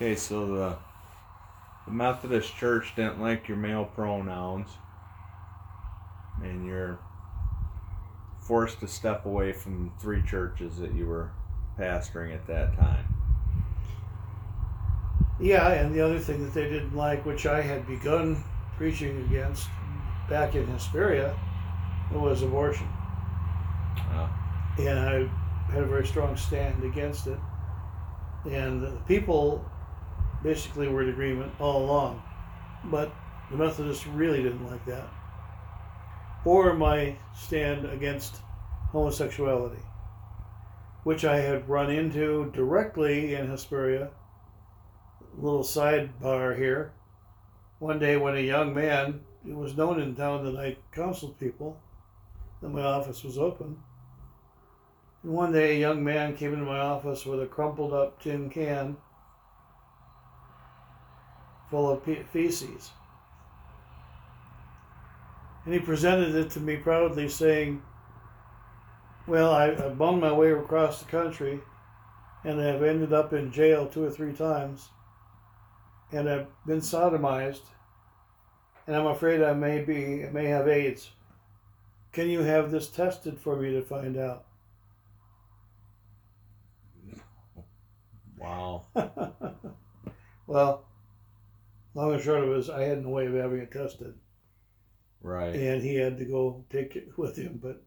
Okay, so the, the Methodist Church didn't like your male pronouns, and you're forced to step away from three churches that you were pastoring at that time. Yeah, and the other thing that they didn't like, which I had begun preaching against back in Hesperia, was abortion. Uh, And I had a very strong stand against it. And the people basically were in agreement all along. But the Methodists really didn't like that. Or my stand against homosexuality, which I had run into directly in Hesperia. Little sidebar here. One day, when a young man, it was known in town that I counseled people, that my office was open. And one day, a young man came into my office with a crumpled up tin can full of feces. And he presented it to me proudly, saying, Well, I, I bummed my way across the country and I've ended up in jail two or three times and I've been sodomized and I'm afraid I may be may have AIDS. Can you have this tested for me to find out? wow. well, long and short of it is I had no way of having it tested. Right. and he had to go take it with him. But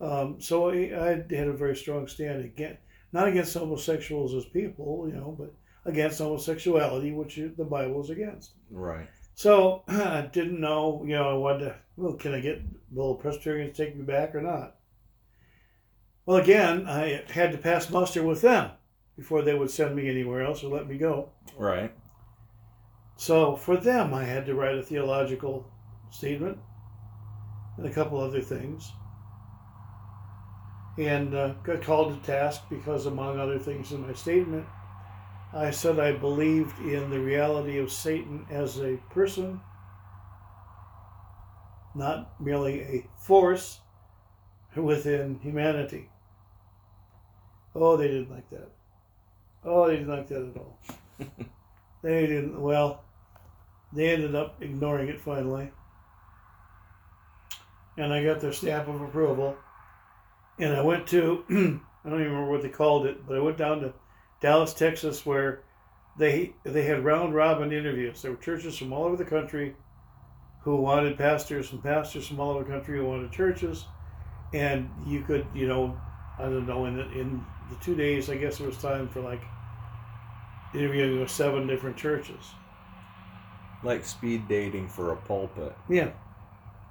um, so I, I had a very strong stand again, not against homosexuals as people, you know, but against homosexuality, which the Bible is against. Right. So I didn't know, you know, I wanted to, well, can I get will Presbyterians take me back or not? Well, again, I had to pass muster with them before they would send me anywhere else or let me go. Right. So for them, I had to write a theological statement and a couple other things. And uh, got called to task because, among other things in my statement, I said I believed in the reality of Satan as a person, not merely a force within humanity. Oh, they didn't like that. Oh, they didn't like that at all. they didn't, well, they ended up ignoring it finally. And I got their stamp of approval. And I went to, I don't even remember what they called it, but I went down to Dallas, Texas, where they they had round robin interviews. There were churches from all over the country who wanted pastors and pastors from all over the country who wanted churches. And you could, you know, I don't know, in the, in the two days, I guess there was time for like interviewing with seven different churches. Like speed dating for a pulpit. Yeah.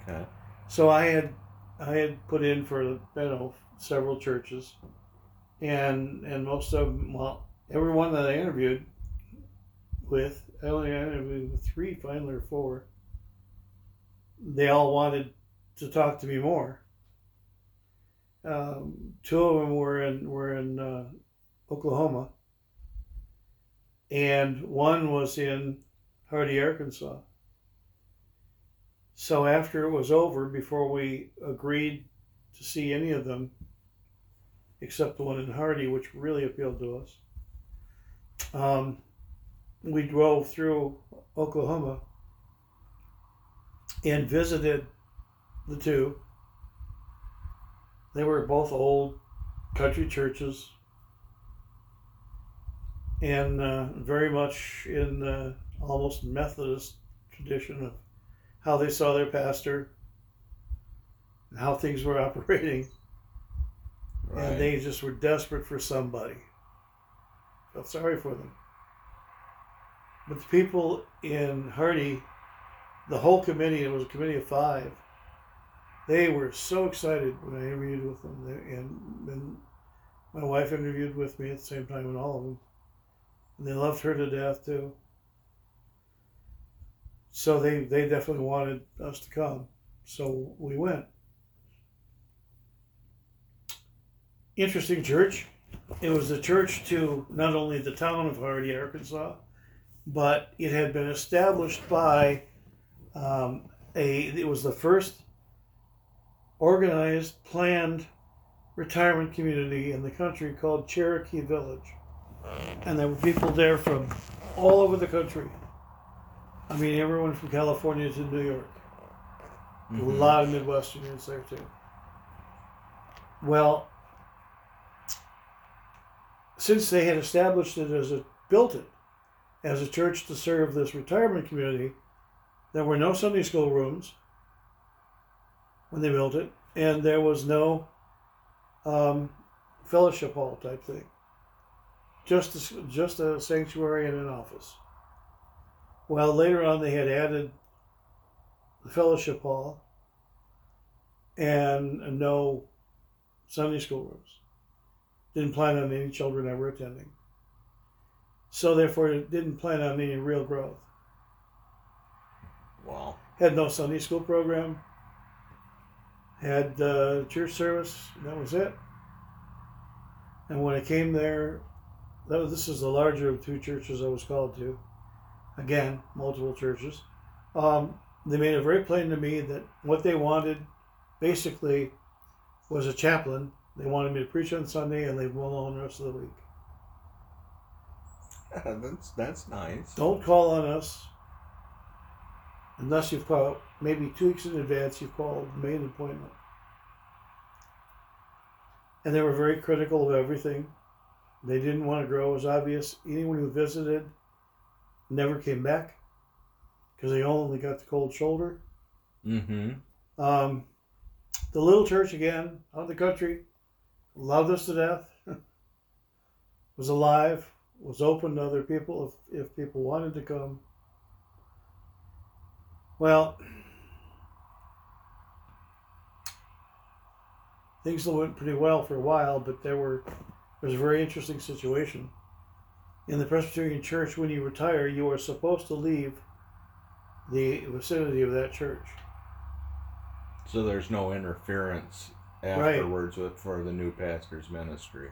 Okay. So I had I had put in for you know several churches, and and most of them, well, everyone that I interviewed with, I only interviewed with three finally or four. They all wanted to talk to me more. Um, two of them were in were in uh, Oklahoma, and one was in Hardy, Arkansas. So after it was over, before we agreed to see any of them, except the one in Hardy, which really appealed to us, um, we drove through Oklahoma and visited the two. They were both old country churches and uh, very much in uh, almost Methodist tradition of how they saw their pastor and how things were operating. Right. And they just were desperate for somebody. Felt sorry for them. But the people in Hardy, the whole committee, it was a committee of five, they were so excited when I interviewed with them. And then my wife interviewed with me at the same time, and all of them. And they loved her to death, too. So they, they definitely wanted us to come. So we went. Interesting church. It was a church to not only the town of Hardy, Arkansas, but it had been established by um, a. It was the first organized, planned retirement community in the country called Cherokee Village, and there were people there from all over the country. I mean, everyone from California to New York. A Mhm. lot of Midwesterners there too. Well, since they had established it as a built it as a church to serve this retirement community, there were no Sunday school rooms when they built it, and there was no um, fellowship hall type thing. Just a, just a sanctuary and an office. Well, later on, they had added the fellowship hall and no Sunday school rooms. Didn't plan on any children ever attending. So therefore, it didn't plan on any real growth. Wow. Had no Sunday school program. Had uh, church service. That was it. And when I came there, was, this is the larger of two churches I was called to. Again, multiple churches. Um, they made it very plain to me that what they wanted basically was a chaplain. They wanted me to preach on Sunday and leave me alone the rest of the week. that's that's nice. Don't call on us unless you've called maybe two weeks in advance. You've called made an appointment, and they were very critical of everything. They didn't want to grow. It was obvious. Anyone who visited never came back because they only got the cold shoulder. Mm-hmm. Um, the little church again out in the country loved us to death. was alive. Was open to other people if if people wanted to come. Well, things went pretty well for a while, but there were there was a very interesting situation. In the Presbyterian Church, when you retire, you are supposed to leave the vicinity of that church. So there's no interference Right. afterwards with for the new pastor's ministry.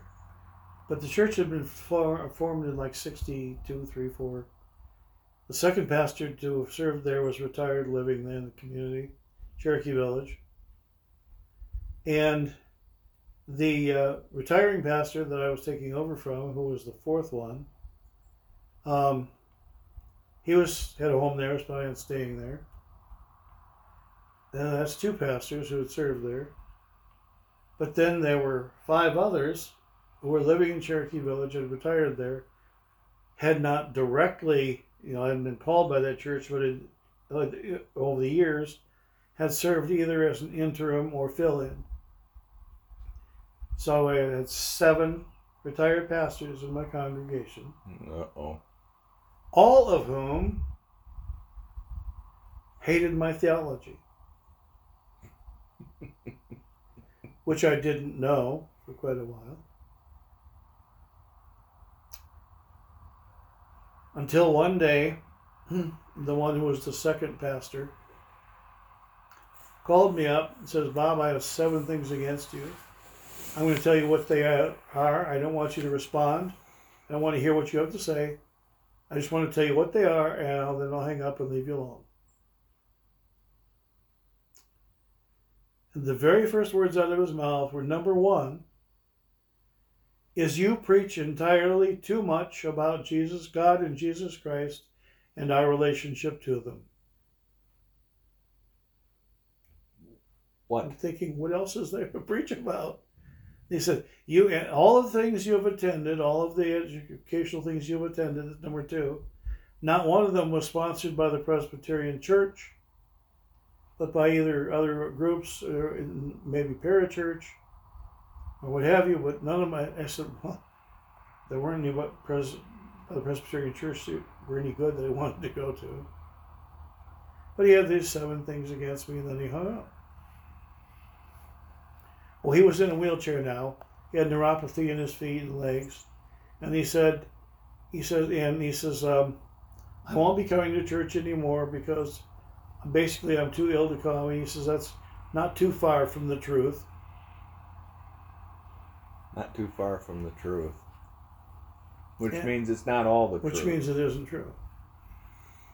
But the church had been for, formed in like 62, 3, 4. The second pastor to have served there was retired, living in the community, Cherokee Village. And the uh, retiring pastor that I was taking over from, who was the fourth one, um, he was had a home there, was planning on staying there. And that's two pastors who had served there. But then there were five others who were living in Cherokee Village and retired there, had not directly, you know, hadn't been called by that church, but had, uh, over the years had served either as an interim or fill in. So I had seven retired pastors in my congregation, Uh oh. all of whom hated my theology, which I didn't know for quite a while. Until one day, the one who was the second pastor called me up and says, Bob, I have seven things against you. I'm going to tell you what they are. I don't want you to respond. I don't want to hear what you have to say. I just want to tell you what they are, and I'll, then I'll hang up and leave you alone. And the very first words out of his mouth were number one, is you preach entirely too much about Jesus, God, and Jesus Christ and our relationship to them. What? I'm thinking, what else is there to preach about? He said, "You all of the things you have attended, all of the educational things you have attended. Number two, not one of them was sponsored by the Presbyterian Church, but by either other groups or maybe parachurch or what have you. But none of my." I said, "Well, there weren't any but pres the Presbyterian Church that were any good that I wanted to go to." But he had these seven things against me, and then he hung up. Well, he was in a wheelchair now. He had neuropathy in his feet and legs, and he said, he says, and he says, um, I won't be coming to church anymore because basically I'm too ill to come. And he says that's not too far from the truth. Not too far from the truth. Which Yeah. means it's not all the which truth. Which means it isn't true.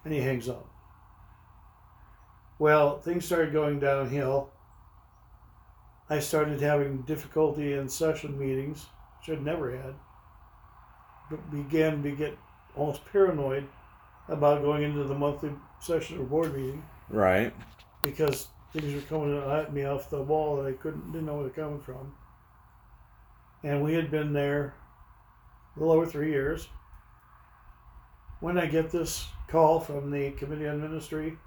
And he hangs up. Well, things started going downhill. I started having difficulty in session meetings, which I'd never had. But began to get almost paranoid about going into the monthly session or board meeting Right. because things were coming at me off the wall that I couldn't didn't know where they're coming from. And we had been there a little over three years. When I get this call from the Committee on Ministry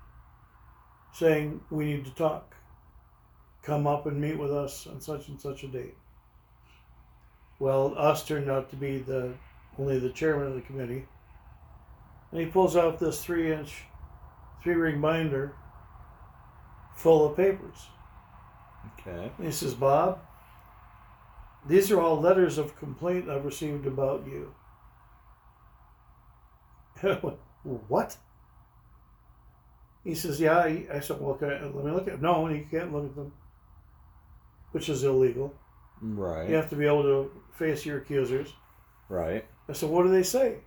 saying we need to talk, come up and meet with us on such and such a date. Well, us turned out to be the only the chairman of the committee. And he pulls out this three inch, three ring binder full of papers. Okay. And he says, Bob, these are all letters of complaint I've received about you. Went, what? He says, yeah. I said, well, can I, let me look at No, you can't look at them, which is illegal. Right. You have to be able to face your accusers. Right. I said, what do they say?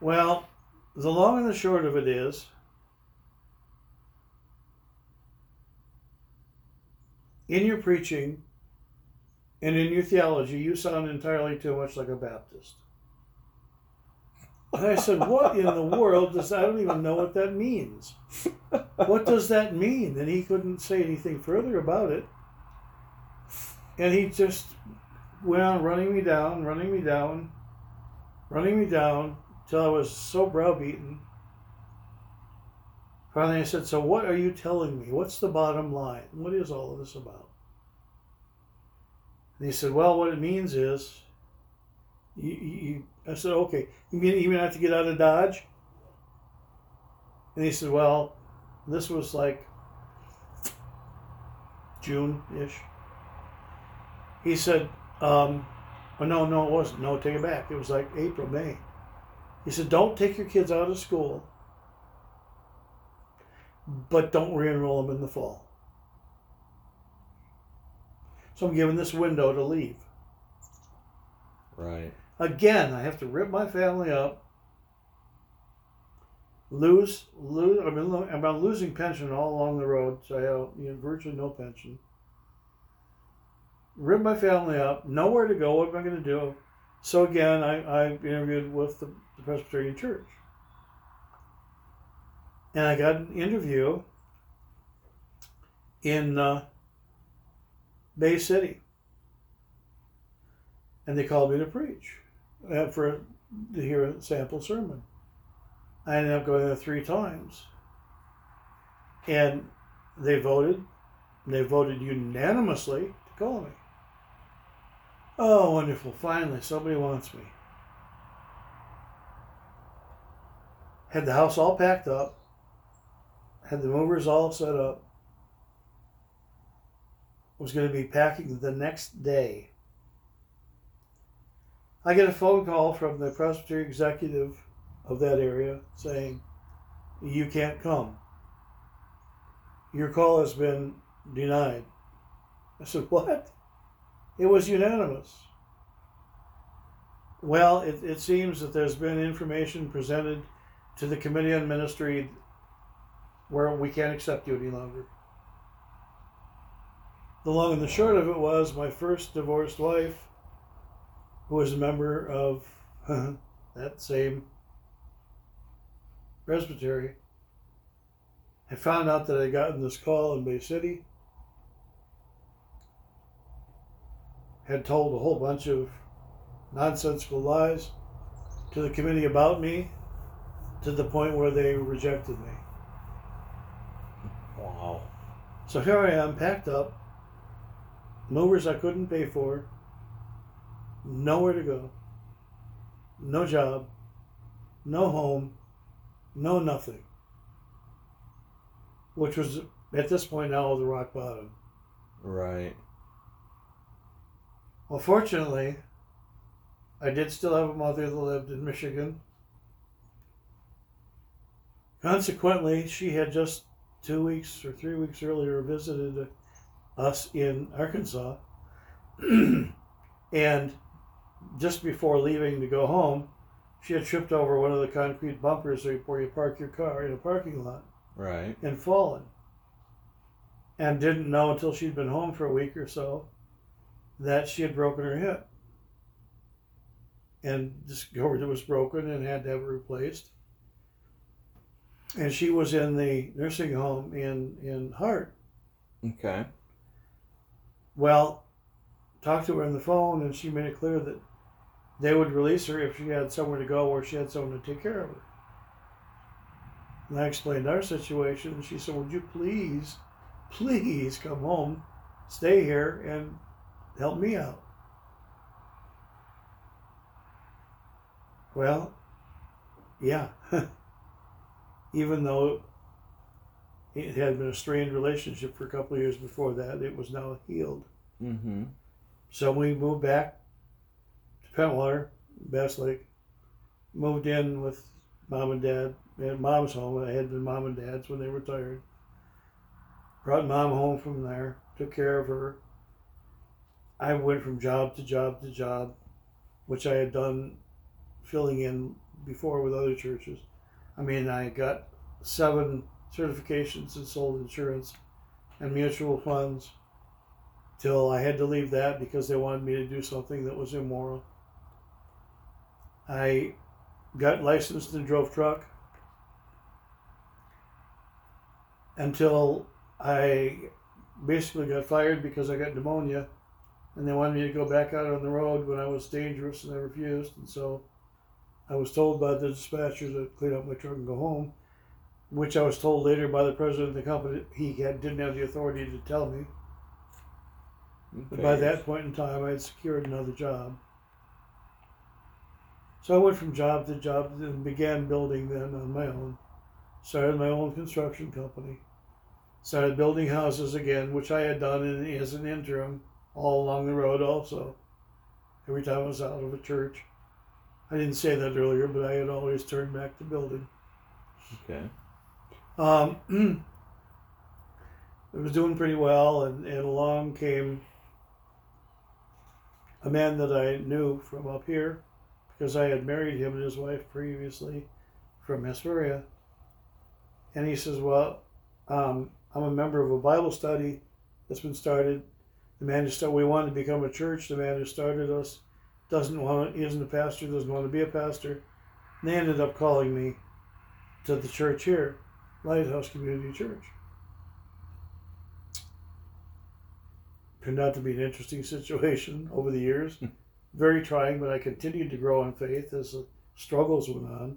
Well, the long and the short of it is in your preaching and in your theology, you sound entirely too much like a Baptist. And I said, What in the world does I don't even know what that means. What does that mean? And he couldn't say anything further about it. And he just went on running me down, running me down, running me down till I was so browbeaten. Finally, I said, So, what are you telling me? What's the bottom line? What is all of this about? And he said, Well, what it means is, you, you, I said, Okay, you mean even have to get out of Dodge? And he said, Well, this was like June ish. He said, um, oh, no, no, it wasn't. No, take it back. It was like April, May. He said, don't take your kids out of school, but don't re enroll them in the fall. So I'm given this window to leave. Right. Again, I have to rip my family up, lose, lose. I've been, lo- I've been losing pension all along the road, so I have you know, virtually no pension. Rip my family up, nowhere to go. What am I going to do? So again, I, I interviewed with the, the Presbyterian Church, and I got an interview in uh, Bay City, and they called me to preach uh, for to hear a sample sermon. I ended up going there three times, and they voted. They voted unanimously to call me. Oh, wonderful! Finally, somebody wants me. Had the house all packed up. Had the movers all set up. Was going to be packing the next day. I get a phone call from the Presbytery executive of that area saying, You can't come. Your call has been denied. I said, What? It was unanimous. Well, it, it seems that there's been information presented to the Committee on Ministry where we can't accept you any longer. The long and the short of it was my first divorced wife who was a member of that same presbytery, had found out that I'd gotten this call in Bay City, had told a whole bunch of nonsensical lies to the committee about me to the point where they rejected me. Wow. So here I am, packed up, movers I couldn't pay for, nowhere to go, no job, no home, no nothing. Which was at this point now the rock bottom. Right. Well, fortunately, I did still have a mother that lived in Michigan. Consequently, she had just two weeks or three weeks earlier visited us in Arkansas. and just before leaving to go home, she had tripped over one of the concrete bumpers where you park your car in a parking lot Right. and fallen. And didn't know until she'd been home for a week or so that she had broken her hip. and discovered it was broken and had to have it replaced. And she was in the nursing home in, in Hart. Okay. Well, talked to her on the phone, and she made it clear that they would release her if she had somewhere to go or she had someone to take care of her. And I explained our situation, and she said, Would you please, please come home, stay here, and help me out? Well, yeah. Even though it had been a strained relationship for a couple of years before that, it was now healed. Mm-hmm. So we moved back to Pentwater, Bass Lake. Moved in with mom and dad at mom's home. I had been mom and dad's when they retired. Brought mom home from there, took care of her. I went from job to job to job, which I had done filling in before with other churches. I mean, I got seven certifications in sold insurance and mutual funds till I had to leave that because they wanted me to do something that was immoral. I got licensed and drove truck until I basically got fired because I got pneumonia and they wanted me to go back out on the road when I was dangerous and I refused and so I was told by the dispatcher to clean up my truck and go home, which I was told later by the president of the company he had, didn't have the authority to tell me. But by that point in time, I had secured another job. So I went from job to job and began building then on my own. Started my own construction company. Started building houses again, which I had done in, as an interim all along the road also. Every time I was out of a church. I didn't say that earlier, but I had always turned back to building. Okay. Um, it was doing pretty well, and, and along came a man that I knew from up here because I had married him and his wife previously from Hesperia. And he says, Well, um, I'm a member of a Bible study that's been started. The man who started, we wanted to become a church. The man who started us doesn't want isn't a pastor, doesn't want to be a pastor. And they ended up calling me to the church here, Lighthouse Community Church. Turned out to be an interesting situation over the years. Very trying, but I continued to grow in faith as the struggles went on.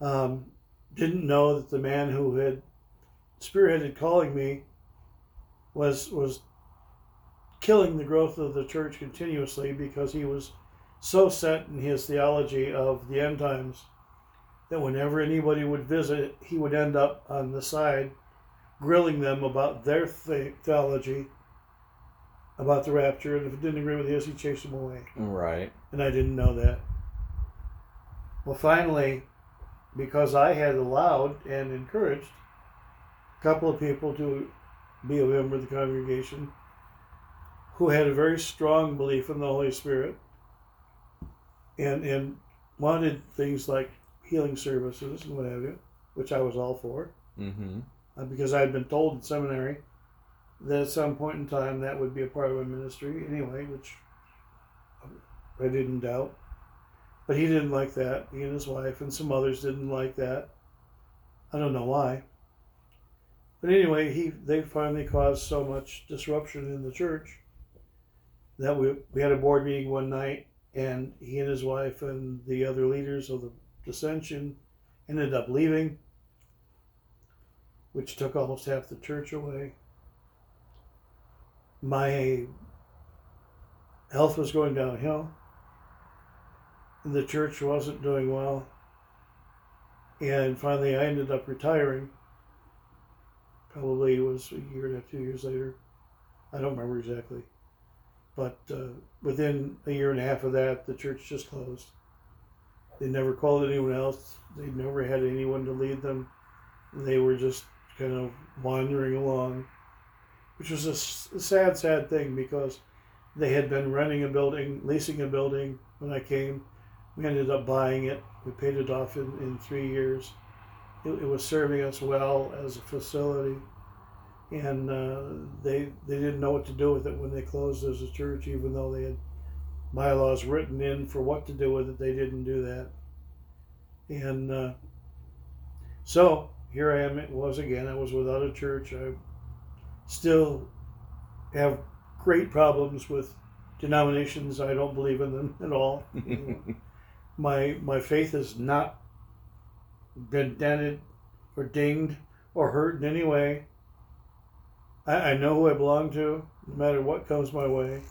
Um, didn't know that the man who had spearheaded calling me was was killing the growth of the church continuously because he was so set in his theology of the end times that whenever anybody would visit, he would end up on the side grilling them about their theology about the rapture, and if it didn't agree with his, he chased them away. Right. And I didn't know that. Well, finally, because I had allowed and encouraged a couple of people to be a member of the congregation who had a very strong belief in the Holy Spirit and, and wanted things like healing services and what have you, which I was all for, Mm-hmm. uh, because I had been told in seminary that at some point in time that would be a part of my ministry anyway, which I didn't doubt. But he didn't like that. He and his wife and some others didn't like that. I don't know why. But anyway, he they finally caused so much disruption in the church that we we had a board meeting one night and he and his wife and the other leaders of the dissension ended up leaving, which took almost half the church away. My health was going downhill. and The church wasn't doing well. And finally, I ended up retiring. Probably it was a year and a half, two years later. I don't remember exactly. But uh, within a year and a half of that, the church just closed. They never called anyone else. They never had anyone to lead them. They were just kind of wandering along, which was a, sad, sad thing because they had been renting a building, leasing a building when I came. We ended up buying it. We paid it off in, in three years. It, it was serving us well as a facility, and uh, they they didn't know what to do with it when they closed as a church, even though they had bylaws written in for what to do with it. They didn't do that, and uh, so here I am. It was again. I was without a church. I still have great problems with denominations. I don't believe in them at all. my my faith is not been dented or dinged or hurt in any way. I, I know who I belong to, no matter what comes my way.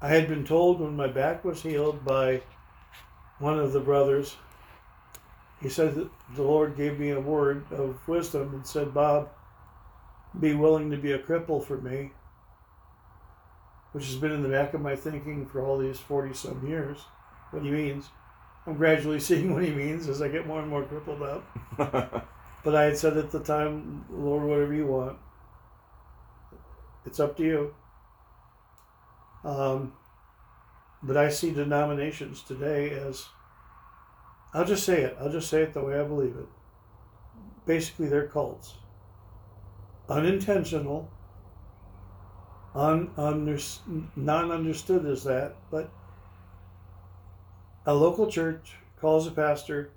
I had been told when my back was healed by one of the brothers, he said that the Lord gave me a word of wisdom and said, Bob, be willing to be a cripple for me, which has been in the back of my thinking for all these 40 some years, what he means. I'm gradually seeing what he means as I get more and more crippled up. but I had said at the time, Lord, whatever you want, it's up to you. Um, but I see denominations today as, I'll just say it, I'll just say it the way I believe it. Basically, they're cults. Unintentional, un, under, non understood as that, but a local church calls a pastor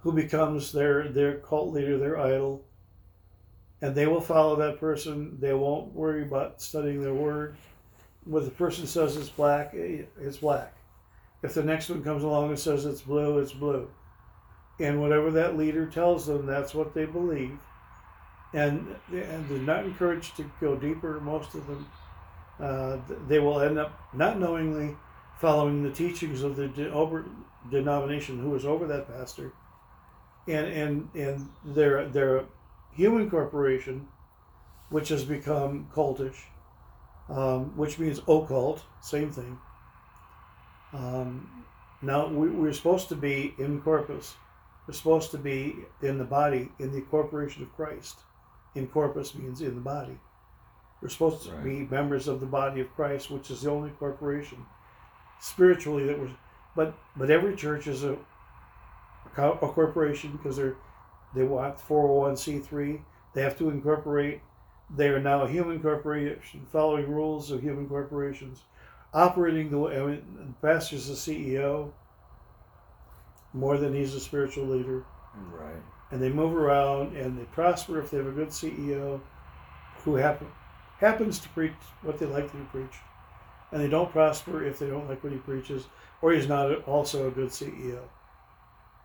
who becomes their, their cult leader, their idol, and they will follow that person. They won't worry about studying their word. What the person says it's black, it's black. If the next one comes along and says it's blue, it's blue. And whatever that leader tells them, that's what they believe. And, and they're not encouraged to go deeper, most of them. Uh, they will end up not knowingly following the teachings of the de- over denomination who was over that pastor. And, and, and they're, they're human corporation, which has become cultish, um, which means occult, same thing. Um, now we, we're supposed to be in corpus. We're supposed to be in the body, in the corporation of Christ. In corpus means in the body. We're supposed to Right. be members of the body of Christ, which is the only corporation spiritually that was. But but every church is a a, co- a corporation because they're they want 401c3. They have to incorporate. They are now a human corporation, following rules of human corporations, operating the way. I mean, the pastor's the CEO more than he's a spiritual leader, right. and they move around and they prosper if they have a good CEO who happen, happens to preach what they like to be preached, and they don't prosper if they don't like what he preaches or he's not also a good CEO.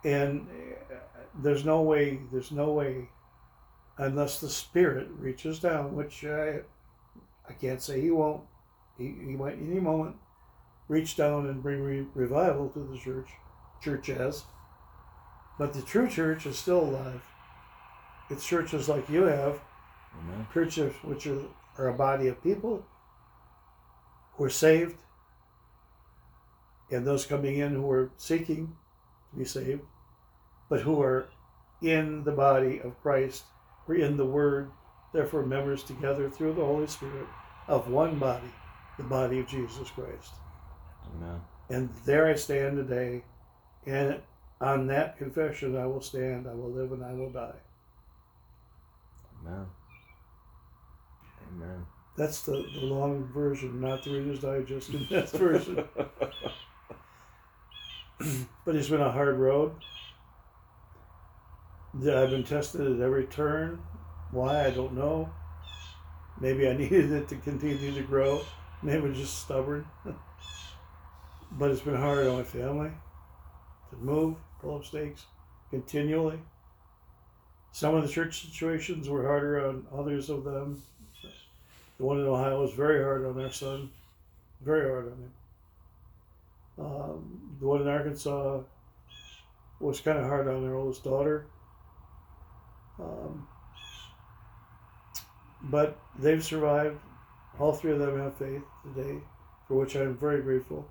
And uh, there's no way, there's no way, unless the Spirit reaches down, which I, I can't say he won't. He, he might any moment reach down and bring re- revival to the church, churches. But the true church is still alive. It's churches like you have, churches which are, are a body of people who are saved, and those coming in who are seeking to be saved, but who are in the body of Christ, are in the Word, therefore members together through the Holy Spirit of one body, the body of Jesus Christ. Amen. And there I stand today, and on that confession I will stand, I will live, and I will die. Amen. Amen. That's the, the long version, not the Reader's Digest condensed version. But it's been a hard road. I've been tested at every turn. Why, I don't know. Maybe I needed it to continue to grow. Maybe I'm just stubborn. but it's been hard on my family to move, pull up stakes continually. Some of the church situations were harder on others of them. The one in Ohio was very hard on their son, very hard on him. Um, the one in Arkansas was kind of hard on their oldest daughter. Um, but they've survived. All three of them have faith today, for which I'm very grateful.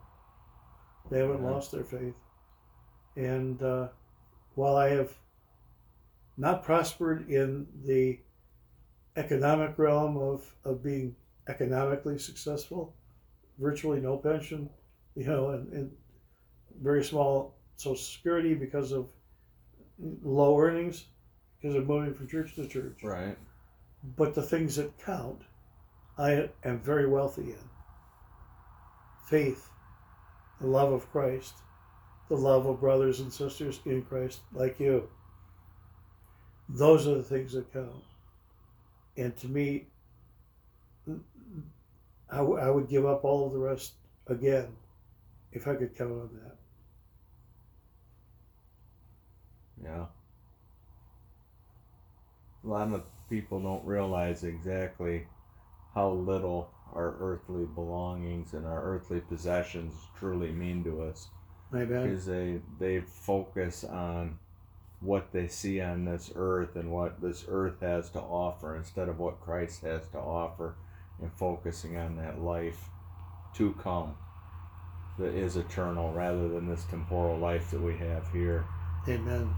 They haven't Yeah. lost their faith. And uh, while I have not prospered in the economic realm of, of being economically successful, virtually no pension, you know, and, and very small Social Security because of low earnings, because of moving from church to church. Right. But the things that count, I am very wealthy in. Faith, the love of Christ, the love of brothers and sisters in Christ like you. Those are the things that count. And to me, I, w- I would give up all of the rest again if I could count on that. Yeah. A lot of people don't realize exactly how little our earthly belongings and our earthly possessions truly mean to us Amen. because they they focus on what they see on this earth and what this earth has to offer instead of what Christ has to offer and focusing on that life to come that is eternal rather than this temporal life that we have here. Amen.